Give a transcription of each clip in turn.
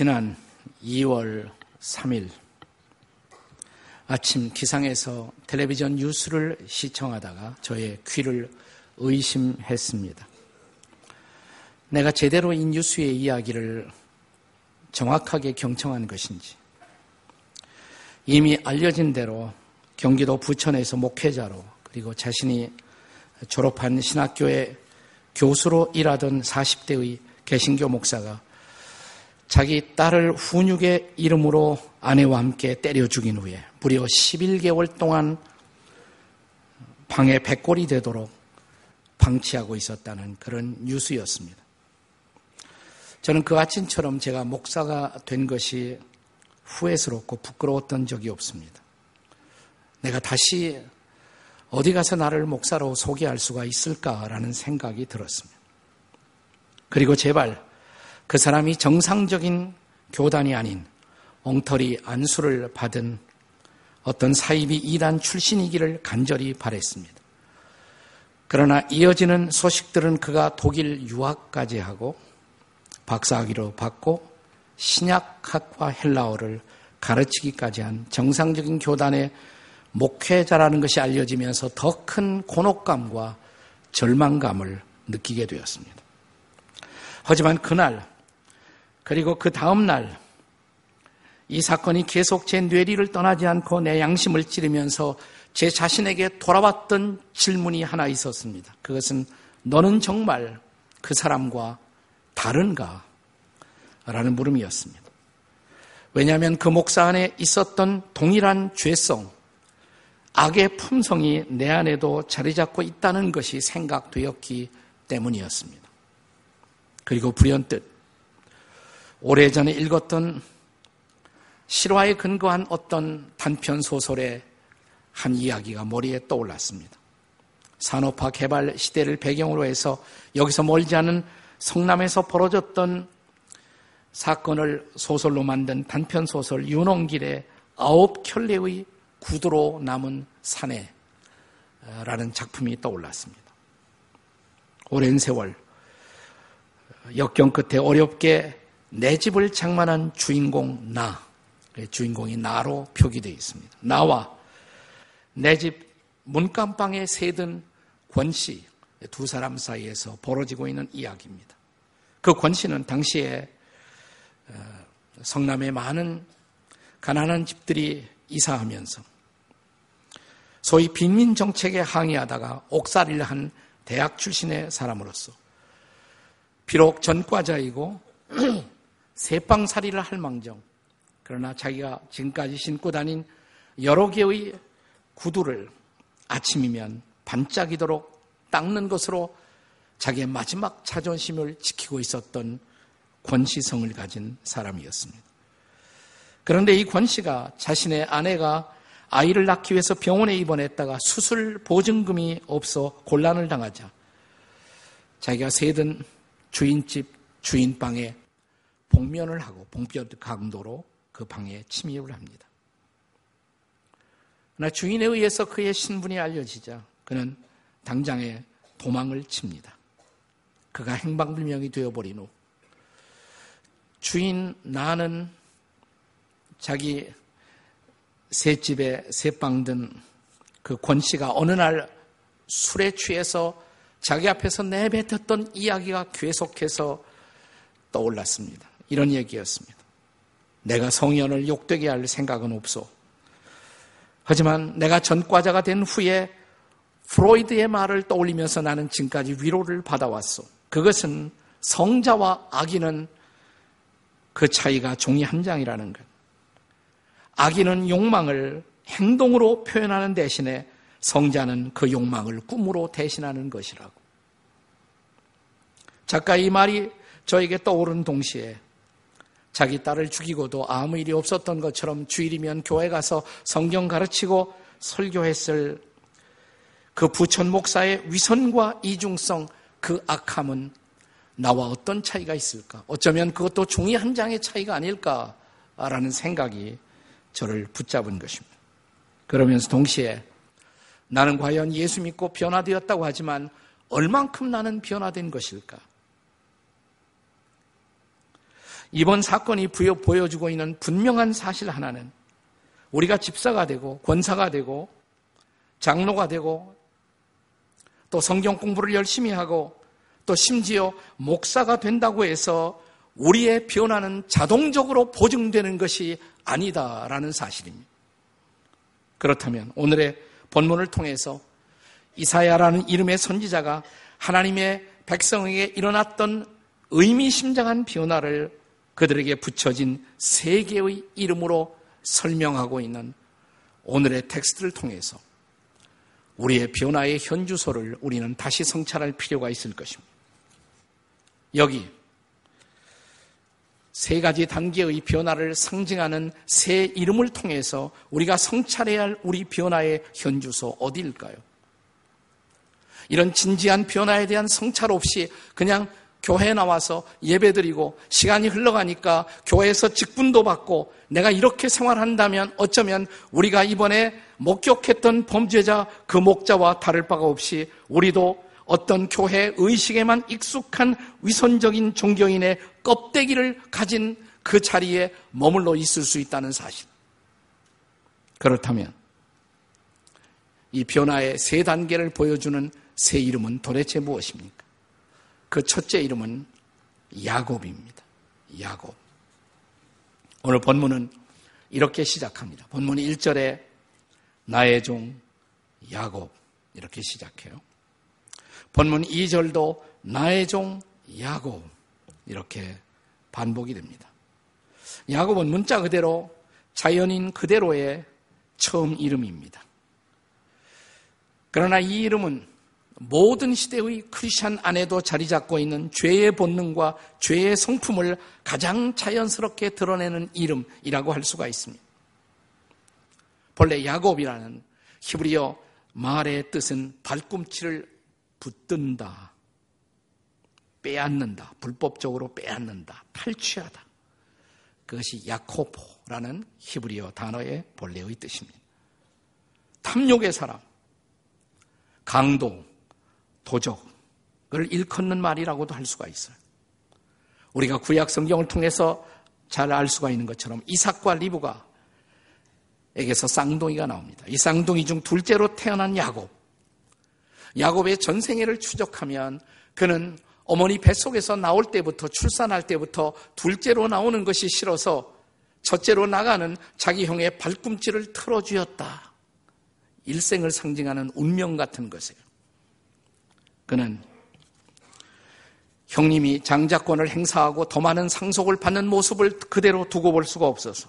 지난 2월 3일 아침 기상에서 텔레비전 뉴스를 시청하다가 저의 귀를 의심했습니다. 내가 제대로 이 뉴스의 이야기를 정확하게 경청한 것인지 이미 알려진 대로 경기도 부천에서 목회자로 그리고 자신이 졸업한 신학교의 교수로 일하던 40대의 개신교 목사가 자기 딸을 훈육의 이름으로 아내와 함께 때려 죽인 후에 무려 11개월 동안 방에 백골이 되도록 방치하고 있었다는 그런 뉴스였습니다. 저는 그 아침처럼 제가 목사가 된 것이 후회스럽고 부끄러웠던 적이 없습니다. 내가 다시 어디 가서 나를 목사로 소개할 수가 있을까라는 생각이 들었습니다. 그리고 제발 그 사람이 정상적인 교단이 아닌 엉터리 안수를 받은 어떤 사이비 이단 출신이기를 간절히 바랬습니다. 그러나 이어지는 소식들은 그가 독일 유학까지 하고 박사학위로 받고 신약학과 헬라어를 가르치기까지 한 정상적인 교단의 목회자라는 것이 알려지면서 더 큰 곤혹감과 절망감을 느끼게 되었습니다. 하지만 그날 그리고 그 다음 날, 이 사건이 계속 제 뇌리를 떠나지 않고 내 양심을 찌르면서 제 자신에게 돌아왔던 질문이 하나 있었습니다. 그것은 너는 정말 그 사람과 다른가? 라는 물음이었습니다. 왜냐하면 그 목사 안에 있었던 동일한 죄성, 악의 품성이 내 안에도 자리 잡고 있다는 것이 생각되었기 때문이었습니다. 그리고 불현듯 오래전에 읽었던 실화에 근거한 어떤 단편 소설의 한 이야기가 머리에 떠올랐습니다. 산업화 개발 시대를 배경으로 해서 여기서 멀지 않은 성남에서 벌어졌던 사건을 소설로 만든 단편 소설 윤홍길의 아홉 켤레의 구두로 남은 산에라는 작품이 떠올랐습니다. 오랜 세월 역경 끝에 어렵게 내 집을 장만한 주인공 나, 주인공이 나로 표기되어 있습니다. 나와 내 집 문간방에 새든 권씨 두 사람 사이에서 벌어지고 있는 이야기입니다. 그 권씨는 당시에 어, 성남에 많은 가난한 집들이 이사하면서 소위 빈민 정책에 항의하다가 옥살이를 한 대학 출신의 사람으로서 비록 전과자이고 세방살이를 할 망정. 그러나 자기가 지금까지 신고 다닌 여러 개의 구두를 아침이면 반짝이도록 닦는 것으로 자기의 마지막 자존심을 지키고 있었던 권시성을 가진 사람이었습니다. 그런데 이 권씨가 자신의 아내가 아이를 낳기 위해서 병원에 입원했다가 수술 보증금이 없어 곤란을 당하자 자기가 세든 주인집 주인방에 복면을 하고 봉변 강도로 그 방에 침입을 합니다. 그러나 주인에 의해서 그의 신분이 알려지자 그는 당장에 도망을 칩니다. 그가 행방불명이 되어버린 후 주인 나는 자기 새집에 새빵 든 그 권씨가 어느 날 술에 취해서 자기 앞에서 내뱉었던 이야기가 계속해서 떠올랐습니다. 이런 얘기였습니다. 내가 성현을 욕되게 할 생각은 없어. 하지만 내가 전과자가 된 후에 프로이드의 말을 떠올리면서 나는 지금까지 위로를 받아왔어. 그것은 성자와 악인은 그 차이가 종이 한 장이라는 것. 악인은 욕망을 행동으로 표현하는 대신에 성자는 그 욕망을 꿈으로 대신하는 것이라고. 작가 이 말이 저에게 떠오른 동시에 자기 딸을 죽이고도 아무 일이 없었던 것처럼 주일이면 교회 가서 성경 가르치고 설교했을 그 부천 목사의 위선과 이중성, 그 악함은 나와 어떤 차이가 있을까? 어쩌면 그것도 종이 한 장의 차이가 아닐까라는 생각이 저를 붙잡은 것입니다. 그러면서 동시에 나는 과연 예수 믿고 변화되었다고 하지만 얼만큼 나는 변화된 것일까? 이번 사건이 부여 보여주고 있는 분명한 사실 하나는 우리가 집사가 되고 권사가 되고 장로가 되고 또 성경 공부를 열심히 하고 또 심지어 목사가 된다고 해서 우리의 변화는 자동적으로 보증되는 것이 아니다라는 사실입니다. 그렇다면 오늘의 본문을 통해서 이사야라는 이름의 선지자가 하나님의 백성에게 일어났던 의미심장한 변화를 그들에게 붙여진 세 개의 이름으로 설명하고 있는 오늘의 텍스트를 통해서 우리의 변화의 현주소를 우리는 다시 성찰할 필요가 있을 것입니다. 여기 세 가지 단계의 변화를 상징하는 새 이름을 통해서 우리가 성찰해야 할 우리 변화의 현주소 어디일까요? 이런 진지한 변화에 대한 성찰 없이 그냥 교회에 나와서 예배드리고 시간이 흘러가니까 교회에서 직분도 받고 내가 이렇게 생활한다면 어쩌면 우리가 이번에 목격했던 범죄자 그 목자와 다를 바가 없이 우리도 어떤 교회 의식에만 익숙한 위선적인 종교인의 껍데기를 가진 그 자리에 머물러 있을 수 있다는 사실. 그렇다면 이 변화의 세 단계를 보여주는 새 이름은 도대체 무엇입니까? 그 첫째 이름은 야곱입니다. 야곱. 오늘 본문은 이렇게 시작합니다. 본문 1절에 나의 종 야곱 이렇게 시작해요. 본문 2절도 나의 종 야곱 이렇게 반복이 됩니다. 야곱은 문자 그대로 자연인 그대로의 처음 이름입니다. 그러나 이 이름은 모든 시대의 크리스천 안에도 자리 잡고 있는 죄의 본능과 죄의 성품을 가장 자연스럽게 드러내는 이름이라고 할 수가 있습니다. 본래 야곱이라는 히브리어 말의 뜻은 발꿈치를 붙든다, 빼앗는다, 불법적으로 빼앗는다, 탈취하다. 그것이 야코포라는 히브리어 단어의 본래의 뜻입니다. 탐욕의 사람, 강도, 도적을 일컫는 말이라고도 할 수가 있어요. 우리가 구약 성경을 통해서 잘 알 수가 있는 것처럼 이삭과 리브가 에게서 쌍둥이가 나옵니다. 이 쌍둥이 중 둘째로 태어난 야곱. 야곱의 전생애를 추적하면 그는 어머니 뱃속에서 나올 때부터 출산할 때부터 둘째로 나오는 것이 싫어서 첫째로 나가는 자기 형의 발꿈치를 틀어주었다. 일생을 상징하는 운명 같은 것이에요. 그는 형님이 장자권을 행사하고 더 많은 상속을 받는 모습을 그대로 두고 볼 수가 없어서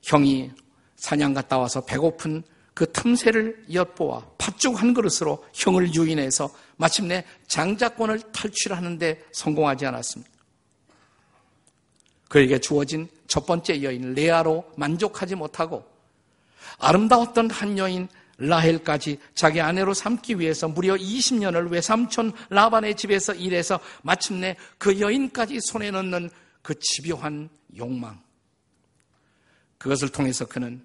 형이 사냥 갔다 와서 배고픈 그 틈새를 엿보아 팥죽 한 그릇으로 형을 유인해서 마침내 장자권을 탈취하는데 성공하지 않았습니다. 그에게 주어진 첫 번째 여인 레아로 만족하지 못하고 아름다웠던 한 여인 라헬까지 자기 아내로 삼기 위해서 무려 20년을 외삼촌 라반의 집에서 일해서 마침내 그 여인까지 손에 넣는 그 집요한 욕망. 그것을 통해서 그는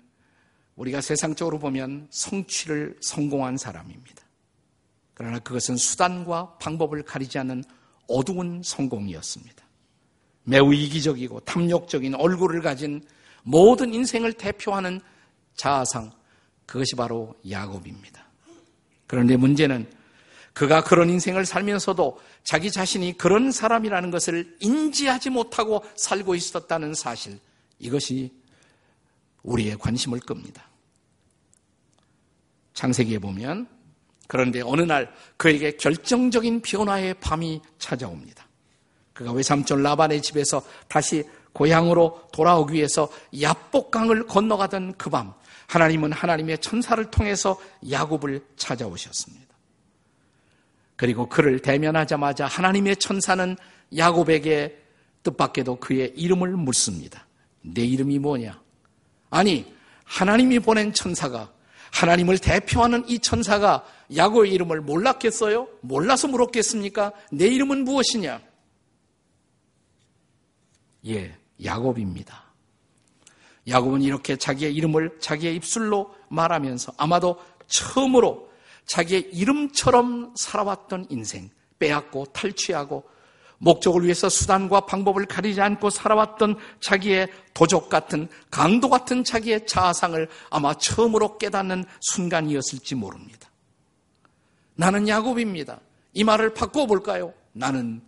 우리가 세상적으로 보면 성취를 성공한 사람입니다. 그러나 그것은 수단과 방법을 가리지 않는 어두운 성공이었습니다. 매우 이기적이고 탐욕적인 얼굴을 가진 모든 인생을 대표하는 자아상, 그것이 바로 야곱입니다. 그런데 문제는 그가 그런 인생을 살면서도 자기 자신이 그런 사람이라는 것을 인지하지 못하고 살고 있었다는 사실, 이것이 우리의 관심을 끕니다. 창세기에 보면 그런데 어느 날 그에게 결정적인 변화의 밤이 찾아옵니다. 그가 외삼촌 라반의 집에서 다시 고향으로 돌아오기 위해서 야복강을 건너가던 그 밤, 하나님은 하나님의 천사를 통해서 야곱을 찾아오셨습니다. 그리고 그를 대면하자마자 하나님의 천사는 야곱에게 뜻밖에도 그의 이름을 묻습니다. 내 이름이 뭐냐? 아니, 하나님이 보낸 천사가 하나님을 대표하는 이 천사가 야곱의 이름을 몰랐겠어요? 몰라서 물었겠습니까? 내 이름은 무엇이냐? 예, 야곱입니다. 야곱은 이렇게 자기의 이름을 자기의 입술로 말하면서 아마도 처음으로 자기의 이름처럼 살아왔던 인생, 빼앗고 탈취하고 목적을 위해서 수단과 방법을 가리지 않고 살아왔던 자기의 도적 같은 강도 같은 자기의 자아상을 아마 처음으로 깨닫는 순간이었을지 모릅니다. 나는 야곱입니다. 이 말을 바꿔볼까요? 나는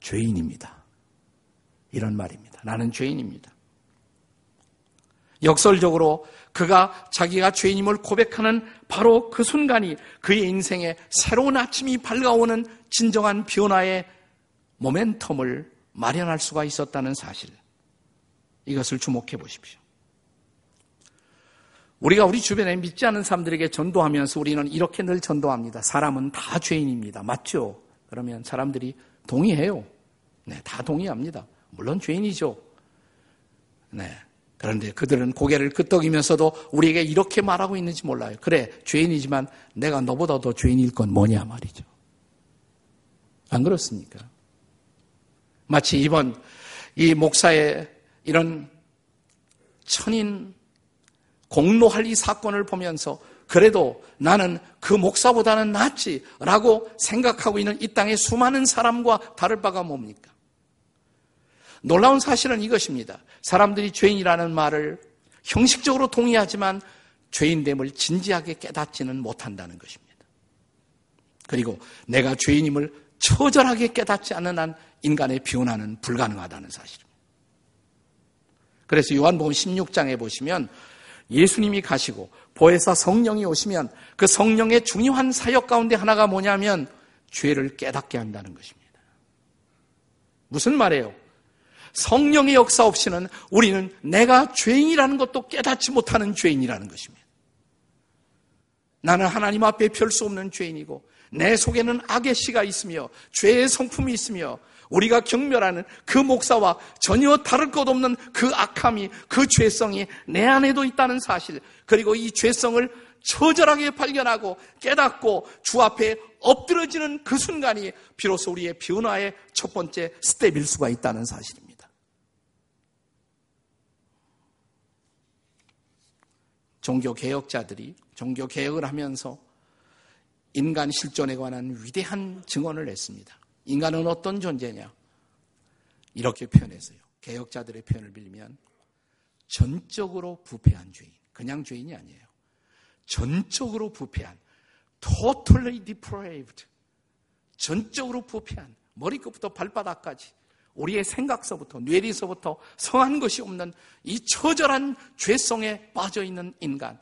죄인입니다. 이런 말입니다. 나는 죄인입니다. 역설적으로 그가 자기가 죄인임을 고백하는 바로 그 순간이 그의 인생에 새로운 아침이 밝아오는 진정한 변화의 모멘텀을 마련할 수가 있었다는 사실. 이것을 주목해 보십시오. 우리가 우리 주변에 믿지 않는 사람들에게 전도하면서 우리는 이렇게 늘 전도합니다. 사람은 다 죄인입니다. 맞죠? 그러면 사람들이 동의해요. 네, 다 동의합니다. 물론 죄인이죠. 네. 그런데 그들은 고개를 끄덕이면서도 우리에게 이렇게 말하고 있는지 몰라요. 그래, 죄인이지만 내가 너보다 더 죄인일 건 뭐냐 말이죠. 안 그렇습니까? 마치 이번 이 목사의 이런 천인 공로할 이 사건을 보면서 그래도 나는 그 목사보다는 낫지라고 생각하고 있는 이 땅의 수많은 사람과 다를 바가 뭡니까? 놀라운 사실은 이것입니다. 사람들이 죄인이라는 말을 형식적으로 동의하지만 죄인됨을 진지하게 깨닫지는 못한다는 것입니다. 그리고 내가 죄인임을 처절하게 깨닫지 않는 한 인간의 변화는 불가능하다는 사실입니다. 그래서 요한복음 16장에 보시면 예수님이 가시고 보혜사 성령이 오시면 그 성령의 중요한 사역 가운데 하나가 뭐냐면 죄를 깨닫게 한다는 것입니다. 무슨 말이에요? 성령의 역사 없이는 우리는 내가 죄인이라는 것도 깨닫지 못하는 죄인이라는 것입니다. 나는 하나님 앞에 별 수 없는 죄인이고 내 속에는 악의 씨가 있으며 죄의 성품이 있으며 우리가 경멸하는 그 목사와 전혀 다를 것 없는 그 악함이 그 죄성이 내 안에도 있다는 사실 그리고 이 죄성을 처절하게 발견하고 깨닫고 주 앞에 엎드려지는 그 순간이 비로소 우리의 변화의 첫 번째 스텝일 수가 있다는 사실입니다. 종교 개혁자들이 종교 개혁을 하면서 인간 실존에 관한 위대한 증언을 했습니다. 인간은 어떤 존재냐? 이렇게 표현했어요. 개혁자들의 표현을 빌리면 전적으로 부패한 죄인. 그냥 죄인이 아니에요. 전적으로 부패한 totally depraved. 전적으로 부패한 머리끝부터 발바닥까지 우리의 생각서부터 뇌리서부터 성한 것이 없는 이 처절한 죄성에 빠져 있는 인간.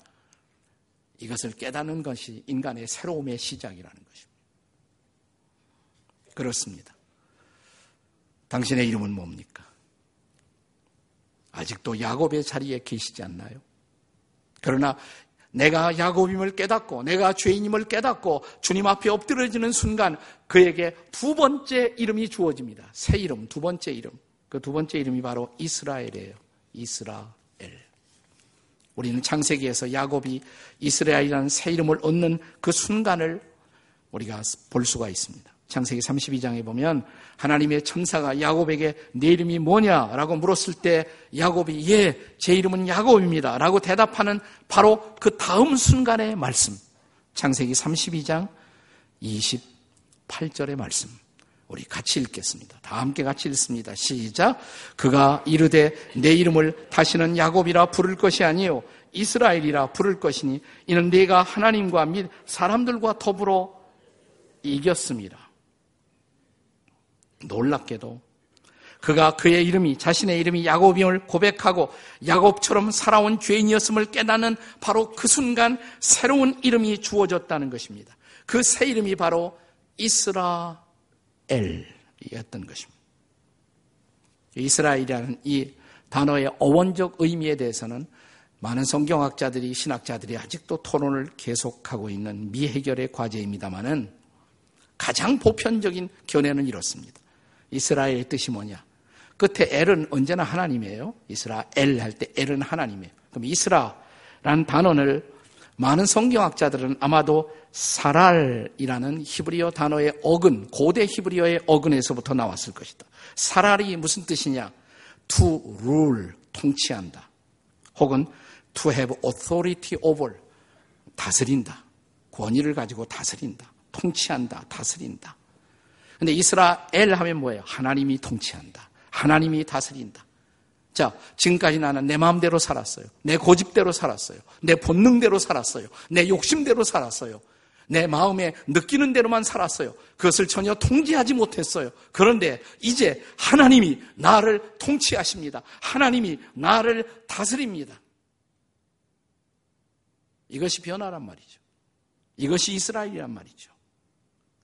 이것을 깨닫는 것이 인간의 새로움의 시작이라는 것입니다. 그렇습니다. 당신의 이름은 뭡니까? 아직도 야곱의 자리에 계시지 않나요? 그러나 내가 야곱임을 깨닫고 내가 죄인임을 깨닫고 주님 앞에 엎드려지는 순간 그에게 두 번째 이름이 주어집니다. 새 이름, 두 번째 이름. 그 두 번째 이름이 바로 이스라엘이에요. 이스라엘. 우리는 창세기에서 야곱이 이스라엘이라는 새 이름을 얻는 그 순간을 우리가 볼 수가 있습니다. 창세기 32장에 보면 하나님의 천사가 야곱에게 내 이름이 뭐냐라고 물었을 때 야곱이 예, 제 이름은 야곱입니다. 라고 대답하는 바로 그 다음 순간의 말씀. 창세기 32장 28절의 말씀. 우리 같이 읽겠습니다. 다 함께 같이 읽습니다. 시작. 그가 이르되 내 이름을 다시는 야곱이라 부를 것이 아니요 이스라엘이라 부를 것이니 이는 내가 하나님과 및 사람들과 더불어 이겼습니다. 놀랍게도 그가 그의 이름이 자신의 이름이 야곱임을 고백하고 야곱처럼 살아온 죄인이었음을 깨닫는 바로 그 순간 새로운 이름이 주어졌다는 것입니다. 그 새 이름이 바로 이스라엘이었던 것입니다. 이스라엘이라는 이 단어의 어원적 의미에 대해서는 많은 성경학자들이 신학자들이 아직도 토론을 계속하고 있는 미해결의 과제입니다만은 가장 보편적인 견해는 이렇습니다. 이스라엘의 뜻이 뭐냐? 끝에 엘은 언제나 하나님이에요. 이스라엘 할 때 엘은 하나님이에요. 그럼 이스라라는 단어를 많은 성경학자들은 아마도 사랄이라는 히브리어 단어의 어근, 고대 히브리어의 어근에서부터 나왔을 것이다. 사랄이 무슨 뜻이냐? to rule, 통치한다. 혹은 to have authority over, 다스린다. 권위를 가지고 다스린다. 통치한다. 다스린다. 근데 이스라엘 하면 뭐예요? 하나님이 통치한다. 하나님이 다스린다. 자, 지금까지 나는 내 마음대로 살았어요. 내 고집대로 살았어요. 내 본능대로 살았어요. 내 욕심대로 살았어요. 내 마음에 느끼는 대로만 살았어요. 그것을 전혀 통제하지 못했어요. 그런데 이제 하나님이 나를 통치하십니다. 하나님이 나를 다스립니다. 이것이 변화란 말이죠. 이것이 이스라엘이란 말이죠.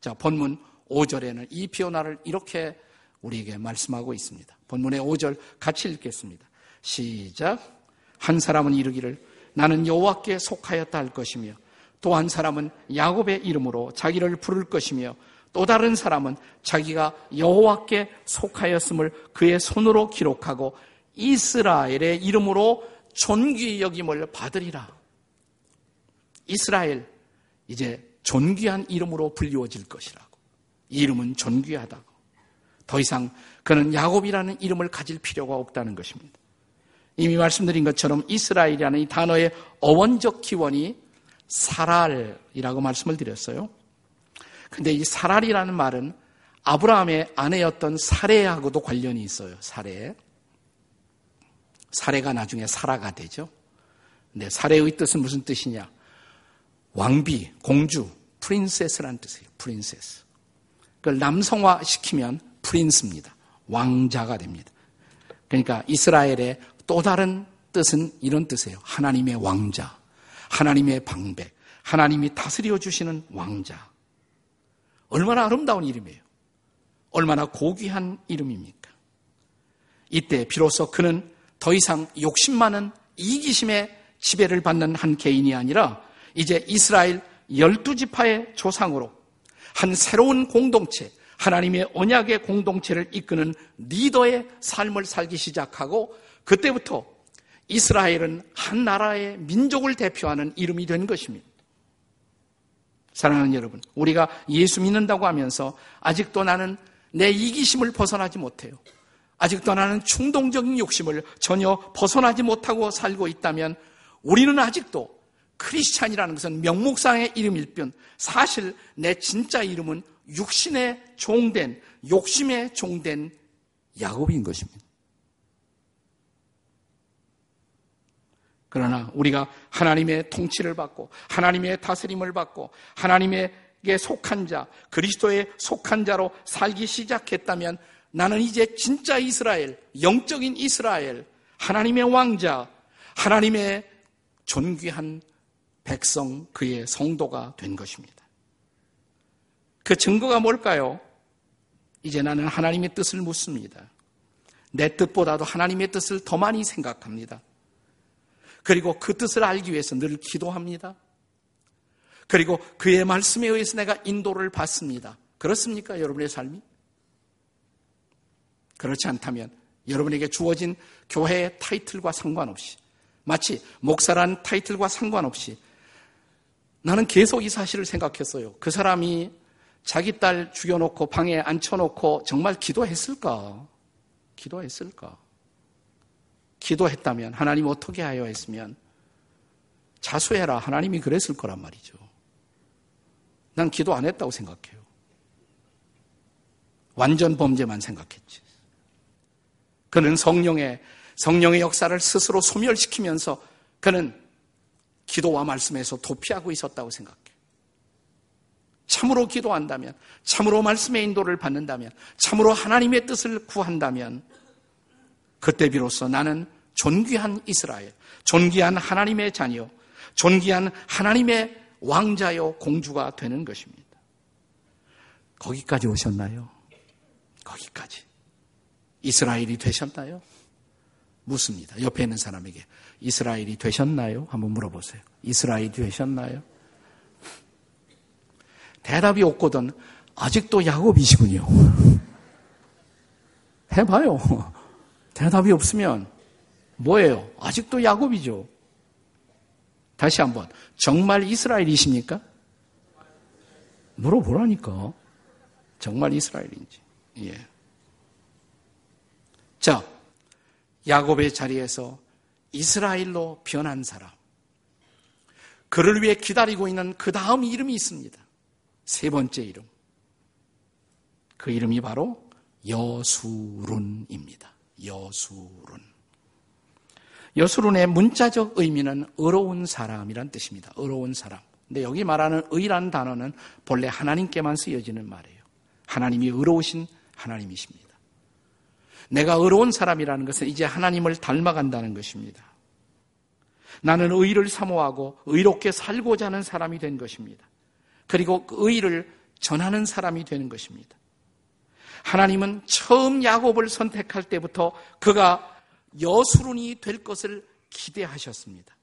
자, 본문 5절에는 이 변화를 이렇게 우리에게 말씀하고 있습니다. 본문의 5절 같이 읽겠습니다. 시작. 한 사람은 이르기를 나는 여호와께 속하였다 할 것이며 또 한 사람은 야곱의 이름으로 자기를 부를 것이며 또 다른 사람은 자기가 여호와께 속하였음을 그의 손으로 기록하고 이스라엘의 이름으로 존귀 여김을 받으리라. 이스라엘 이제 존귀한 이름으로 불리워질 것이라고. 이 이름은 존귀하다고. 더 이상 그는 야곱이라는 이름을 가질 필요가 없다는 것입니다. 이미 말씀드린 것처럼 이스라엘이라는 이 단어의 어원적 기원이 사랄이라고 말씀을 드렸어요. 근데 이 사랄이라는 말은 아브라함의 아내였던 사례하고도 관련이 있어요. 사례. 사례가 나중에 사라가 되죠. 근데 사례의 뜻은 무슨 뜻이냐? 왕비, 공주, 프린세스란 뜻이에요. 프린세스. 그걸 남성화 시키면 프린스입니다. 왕자가 됩니다. 그러니까 이스라엘의 또 다른 뜻은 이런 뜻이에요. 하나님의 왕자, 하나님의 방백, 하나님이 다스려 주시는 왕자. 얼마나 아름다운 이름이에요. 얼마나 고귀한 이름입니까? 이때 비로소 그는 더 이상 욕심 많은 이기심의 지배를 받는 한 개인이 아니라 이제 이스라엘 열두 지파의 조상으로 한 새로운 공동체, 하나님의 언약의 공동체를 이끄는 리더의 삶을 살기 시작하고 그때부터 이스라엘은 한 나라의 민족을 대표하는 이름이 된 것입니다. 사랑하는 여러분, 우리가 예수 믿는다고 하면서 아직도 나는 내 이기심을 벗어나지 못해요. 아직도 나는 충동적인 욕심을 전혀 벗어나지 못하고 살고 있다면 우리는 아직도 크리스찬이라는 것은 명목상의 이름일 뿐 사실 내 진짜 이름은 육신의 종된 욕심의 종된 야곱인 것입니다. 그러나 우리가 하나님의 통치를 받고 하나님의 다스림을 받고 하나님에게 속한 자, 그리스도에 속한 자로 살기 시작했다면 나는 이제 진짜 이스라엘, 영적인 이스라엘, 하나님의 왕자, 하나님의 존귀한 백성, 그의 성도가 된 것입니다. 그 증거가 뭘까요? 이제 나는 하나님의 뜻을 묻습니다. 내 뜻보다도 하나님의 뜻을 더 많이 생각합니다. 그리고 그 뜻을 알기 위해서 늘 기도합니다. 그리고 그의 말씀에 의해서 내가 인도를 받습니다. 그렇습니까? 여러분의 삶이? 그렇지 않다면 여러분에게 주어진 교회의 타이틀과 상관없이 마치 목사란 타이틀과 상관없이 나는 계속 이 사실을 생각했어요. 그 사람이 자기 딸 죽여놓고 방에 앉혀놓고 정말 기도했을까? 기도했을까? 기도했다면 하나님 어떻게 하여 했으면 자수해라. 하나님이 그랬을 거란 말이죠. 난 기도 안 했다고 생각해요. 완전 범죄만 생각했지. 그는 성령의 성령의 역사를 스스로 소멸시키면서 그는 기도와 말씀에서 도피하고 있었다고 생각해요. 참으로 기도한다면, 참으로 말씀의 인도를 받는다면, 참으로 하나님의 뜻을 구한다면, 그때 비로소 나는 존귀한 이스라엘, 존귀한 하나님의 자녀, 존귀한 하나님의 왕자요 공주가 되는 것입니다. 거기까지 오셨나요? 거기까지. 이스라엘이 되셨나요? 묻습니다. 옆에 있는 사람에게 이스라엘이 되셨나요? 한번 물어보세요. 이스라엘이 되셨나요? 대답이 없거든 아직도 야곱이시군요. 해봐요. 대답이 없으면 뭐예요? 아직도 야곱이죠. 다시 한번 정말 이스라엘이십니까? 물어보라니까. 정말 이스라엘인지. 예. 자, 야곱의 자리에서 이스라엘로 변한 사람. 그를 위해 기다리고 있는 그 다음 이름이 있습니다. 세 번째 이름. 그 이름이 바로 여수룬입니다. 여수룬. 여수룬의 문자적 의미는 의로운 사람이란 뜻입니다. 의로운 사람. 근데 여기 말하는 의란 단어는 본래 하나님께만 쓰여지는 말이에요. 하나님이 의로우신 하나님이십니다. 내가 의로운 사람이라는 것은 이제 하나님을 닮아간다는 것입니다. 나는 의를 사모하고 의롭게 살고자 하는 사람이 된 것입니다. 그리고 그 의를 전하는 사람이 되는 것입니다. 하나님은 처음 야곱을 선택할 때부터 그가 여수run이 될 것을 기대하셨습니다.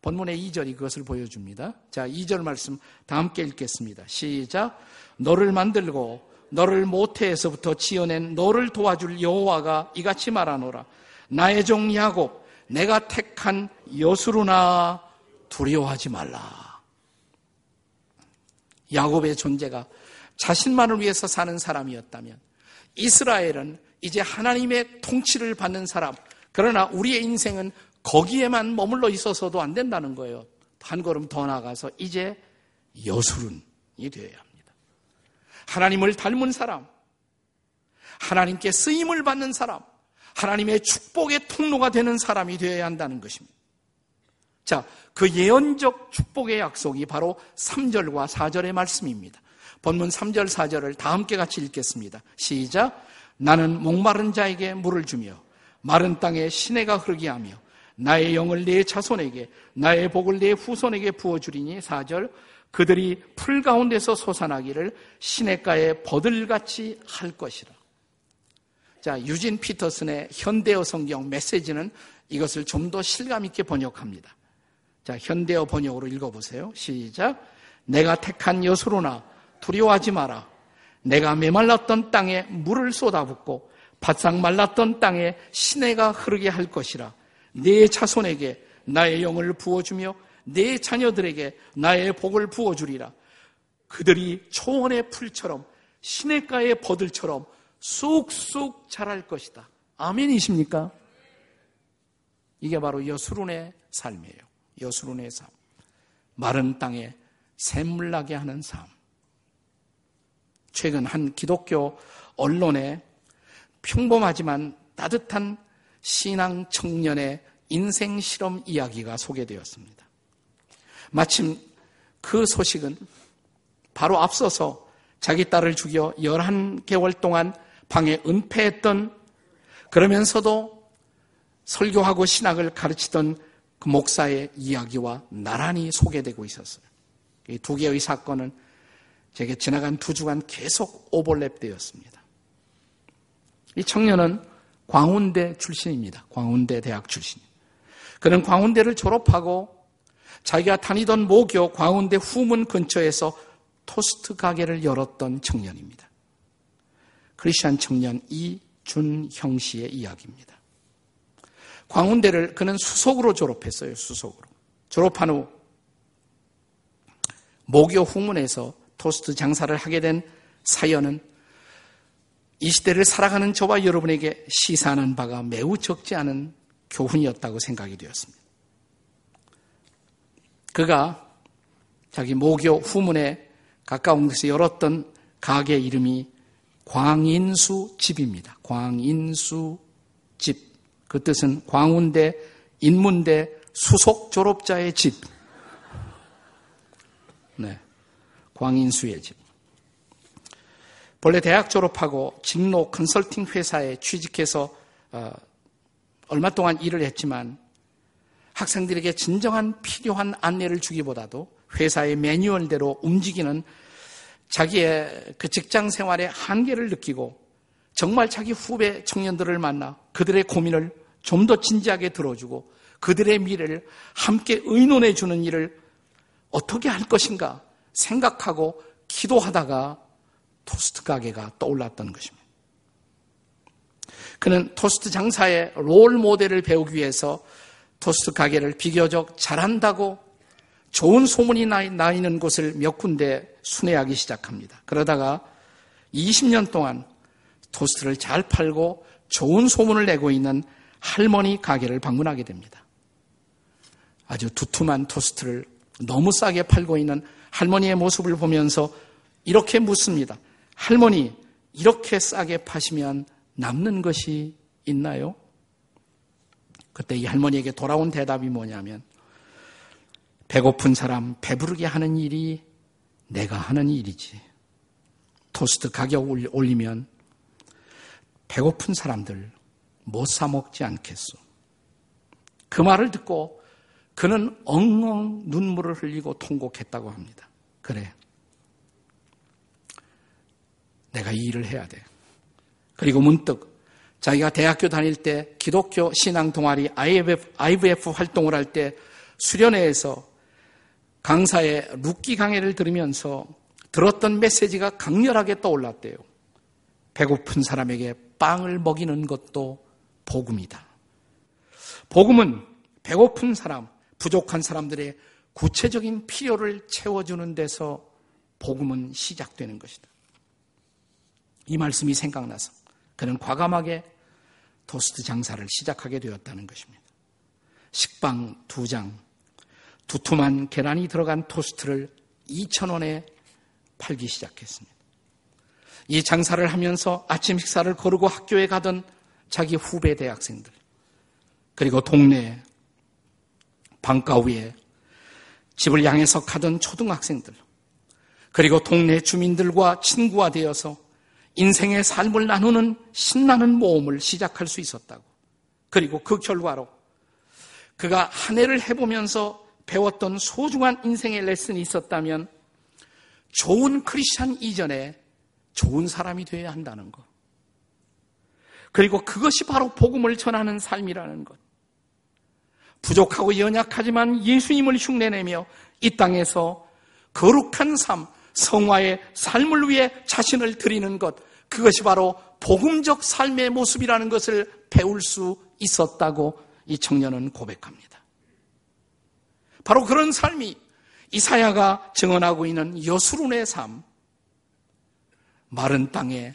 본문의 2절이 그것을 보여줍니다. 자, 2절 말씀 다 함께 읽겠습니다. 시작. 너를 만들고 너를 모태에서부터 지어낸 너를 도와줄 여호와가 이같이 말하노라. 나의 종 야곱, 내가 택한 여수루나 두려워하지 말라. 야곱의 존재가 자신만을 위해서 사는 사람이었다면 이스라엘은 이제 하나님의 통치를 받는 사람, 그러나 우리의 인생은 거기에만 머물러 있어서도 안 된다는 거예요. 한 걸음 더 나가서 이제 여술은이 되어야 합니다. 하나님을 닮은 사람, 하나님께 쓰임을 받는 사람, 하나님의 축복의 통로가 되는 사람이 되어야 한다는 것입니다. 자, 그 예언적 축복의 약속이 바로 3절과 4절의 말씀입니다. 본문 3절, 4절을 다 함께 같이 읽겠습니다. 시작. 나는 목마른 자에게 물을 주며 마른 땅에 시내가 흐르게 하며 나의 영을 내 자손에게 나의 복을 내 후손에게 부어주리니 4절 그들이 풀 가운데서 솟아나기를 시내가에 버들같이 할 것이라. 자, 유진 피터슨의 현대어 성경 메시지는 이것을 좀 더 실감 있게 번역합니다. 자, 현대어 번역으로 읽어보세요. 시작. 내가 택한 여수로나 두려워하지 마라. 내가 메말랐던 땅에 물을 쏟아붓고 바싹 말랐던 땅에 시내가 흐르게 할 것이라. 내 자손에게 나의 영을 부어주며 내 자녀들에게 나의 복을 부어주리라. 그들이 초원의 풀처럼 시내가의 버들처럼 쑥쑥 자랄 것이다. 아멘이십니까? 이게 바로 여수룬의 삶이에요. 여수룬의 삶. 마른 땅에 샘물 나게 하는 삶. 최근 한 기독교 언론에 평범하지만 따뜻한 신앙 청년의 인생 실험 이야기가 소개되었습니다. 마침 그 소식은 바로 앞서서 자기 딸을 죽여 11개월 동안 방에 은폐했던 그러면서도 설교하고 신학을 가르치던 그 목사의 이야기와 나란히 소개되고 있었어요. 이 두 개의 사건은 제게 지나간 두 주간 계속 오버랩 되었습니다. 이 청년은 광운대 출신입니다. 광운대 대학 출신. 그는 광운대를 졸업하고 자기가 다니던 모교 광운대 후문 근처에서 토스트 가게를 열었던 청년입니다. 크리스천 청년 이준형 씨의 이야기입니다. 광운대를 그는 수석으로 졸업했어요. 수석으로. 졸업한 후 모교 후문에서 토스트 장사를 하게 된 사연은 이 시대를 살아가는 저와 여러분에게 시사하는 바가 매우 적지 않은 교훈이었다고 생각이 되었습니다. 그가 자기 모교 후문에 가까운 곳에 열었던 가게 이름이 광인수 집입니다. 광인수 집. 그 뜻은 광운대, 인문대, 수속 졸업자의 집. 네. 광인수의 집. 본래 대학 졸업하고 직로 컨설팅 회사에 취직해서 어, 얼마 동안 일을 했지만 학생들에게 진정한 필요한 안내를 주기보다도 회사의 매뉴얼대로 움직이는 자기의 그 직장 생활의 한계를 느끼고 정말 자기 후배 청년들을 만나 그들의 고민을 좀 더 진지하게 들어주고 그들의 미래를 함께 의논해 주는 일을 어떻게 할 것인가 생각하고 기도하다가 토스트 가게가 떠올랐던 것입니다. 그는 토스트 장사의 롤 모델을 배우기 위해서 토스트 가게를 비교적 잘한다고 좋은 소문이 나 있는 곳을 몇 군데 순회하기 시작합니다. 그러다가 20년 동안 토스트를 잘 팔고 좋은 소문을 내고 있는 할머니 가게를 방문하게 됩니다. 아주 두툼한 토스트를 너무 싸게 팔고 있는 할머니의 모습을 보면서 이렇게 묻습니다. 할머니, 이렇게 싸게 파시면 남는 것이 있나요? 그때 이 할머니에게 돌아온 대답이 뭐냐면 배고픈 사람 배부르게 하는 일이 내가 하는 일이지. 토스트 가격 올리면 배고픈 사람들 못 사 먹지 않겠소. 그 말을 듣고 그는 엉엉 눈물을 흘리고 통곡했다고 합니다. 그래. 내가 이 일을 해야 돼. 그리고 문득 자기가 대학교 다닐 때 기독교 신앙 동아리 IVF, IVF 활동을 할 때 수련회에서 강사의 룻기 강해를 들으면서 들었던 메시지가 강렬하게 떠올랐대요. 배고픈 사람에게 빵을 먹이는 것도 복음이다. 복음은 배고픈 사람, 부족한 사람들의 구체적인 필요를 채워주는 데서 복음은 시작되는 것이다. 이 말씀이 생각나서 그는 과감하게 토스트 장사를 시작하게 되었다는 것입니다. 식빵 두 장, 두툼한 계란이 들어간 토스트를 2,000원에 팔기 시작했습니다. 이 장사를 하면서 아침 식사를 거르고 학교에 가던 자기 후배 대학생들, 그리고 동네 방가 위에 집을 향해서 가던 초등학생들, 그리고 동네 주민들과 친구가 되어서 인생의 삶을 나누는 신나는 모험을 시작할 수 있었다고. 그리고 그 결과로 그가 한 해를 해보면서 배웠던 소중한 인생의 레슨이 있었다면 좋은 크리스찬 이전에 좋은 사람이 되어야 한다는 것. 그리고 그것이 바로 복음을 전하는 삶이라는 것. 부족하고 연약하지만 예수님을 흉내내며 이 땅에서 거룩한 삶, 성화의 삶을 위해 자신을 드리는 것, 그것이 바로 복음적 삶의 모습이라는 것을 배울 수 있었다고 이 청년은 고백합니다. 바로 그런 삶이 이사야가 증언하고 있는 여수룬의 삶, 마른 땅에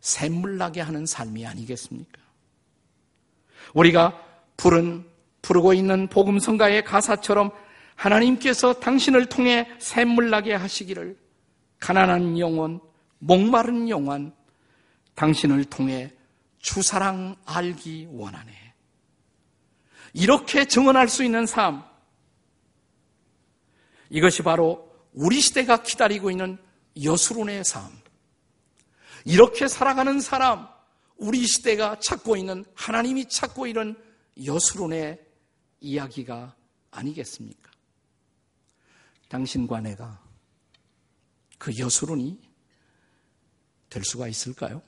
샘물 나게 하는 삶이 아니겠습니까? 우리가 부른 부르고 있는 복음성가의 가사처럼 하나님께서 당신을 통해 샘물 나게 하시기를 가난한 영혼, 목마른 영혼, 당신을 통해 주사랑 알기 원하네. 이렇게 증언할 수 있는 삶. 이것이 바로 우리 시대가 기다리고 있는 여수론의 삶. 이렇게 살아가는 사람, 우리 시대가 찾고 있는, 하나님이 찾고 있는 여수론의 이야기가 아니겠습니까? 당신과 내가 그 여수론이 될 수가 있을까요?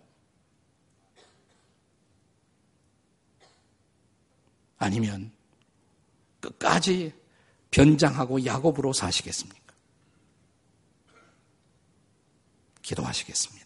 아니면 끝까지 변장하고 야곱으로 사시겠습니까? 기도하시겠습니다.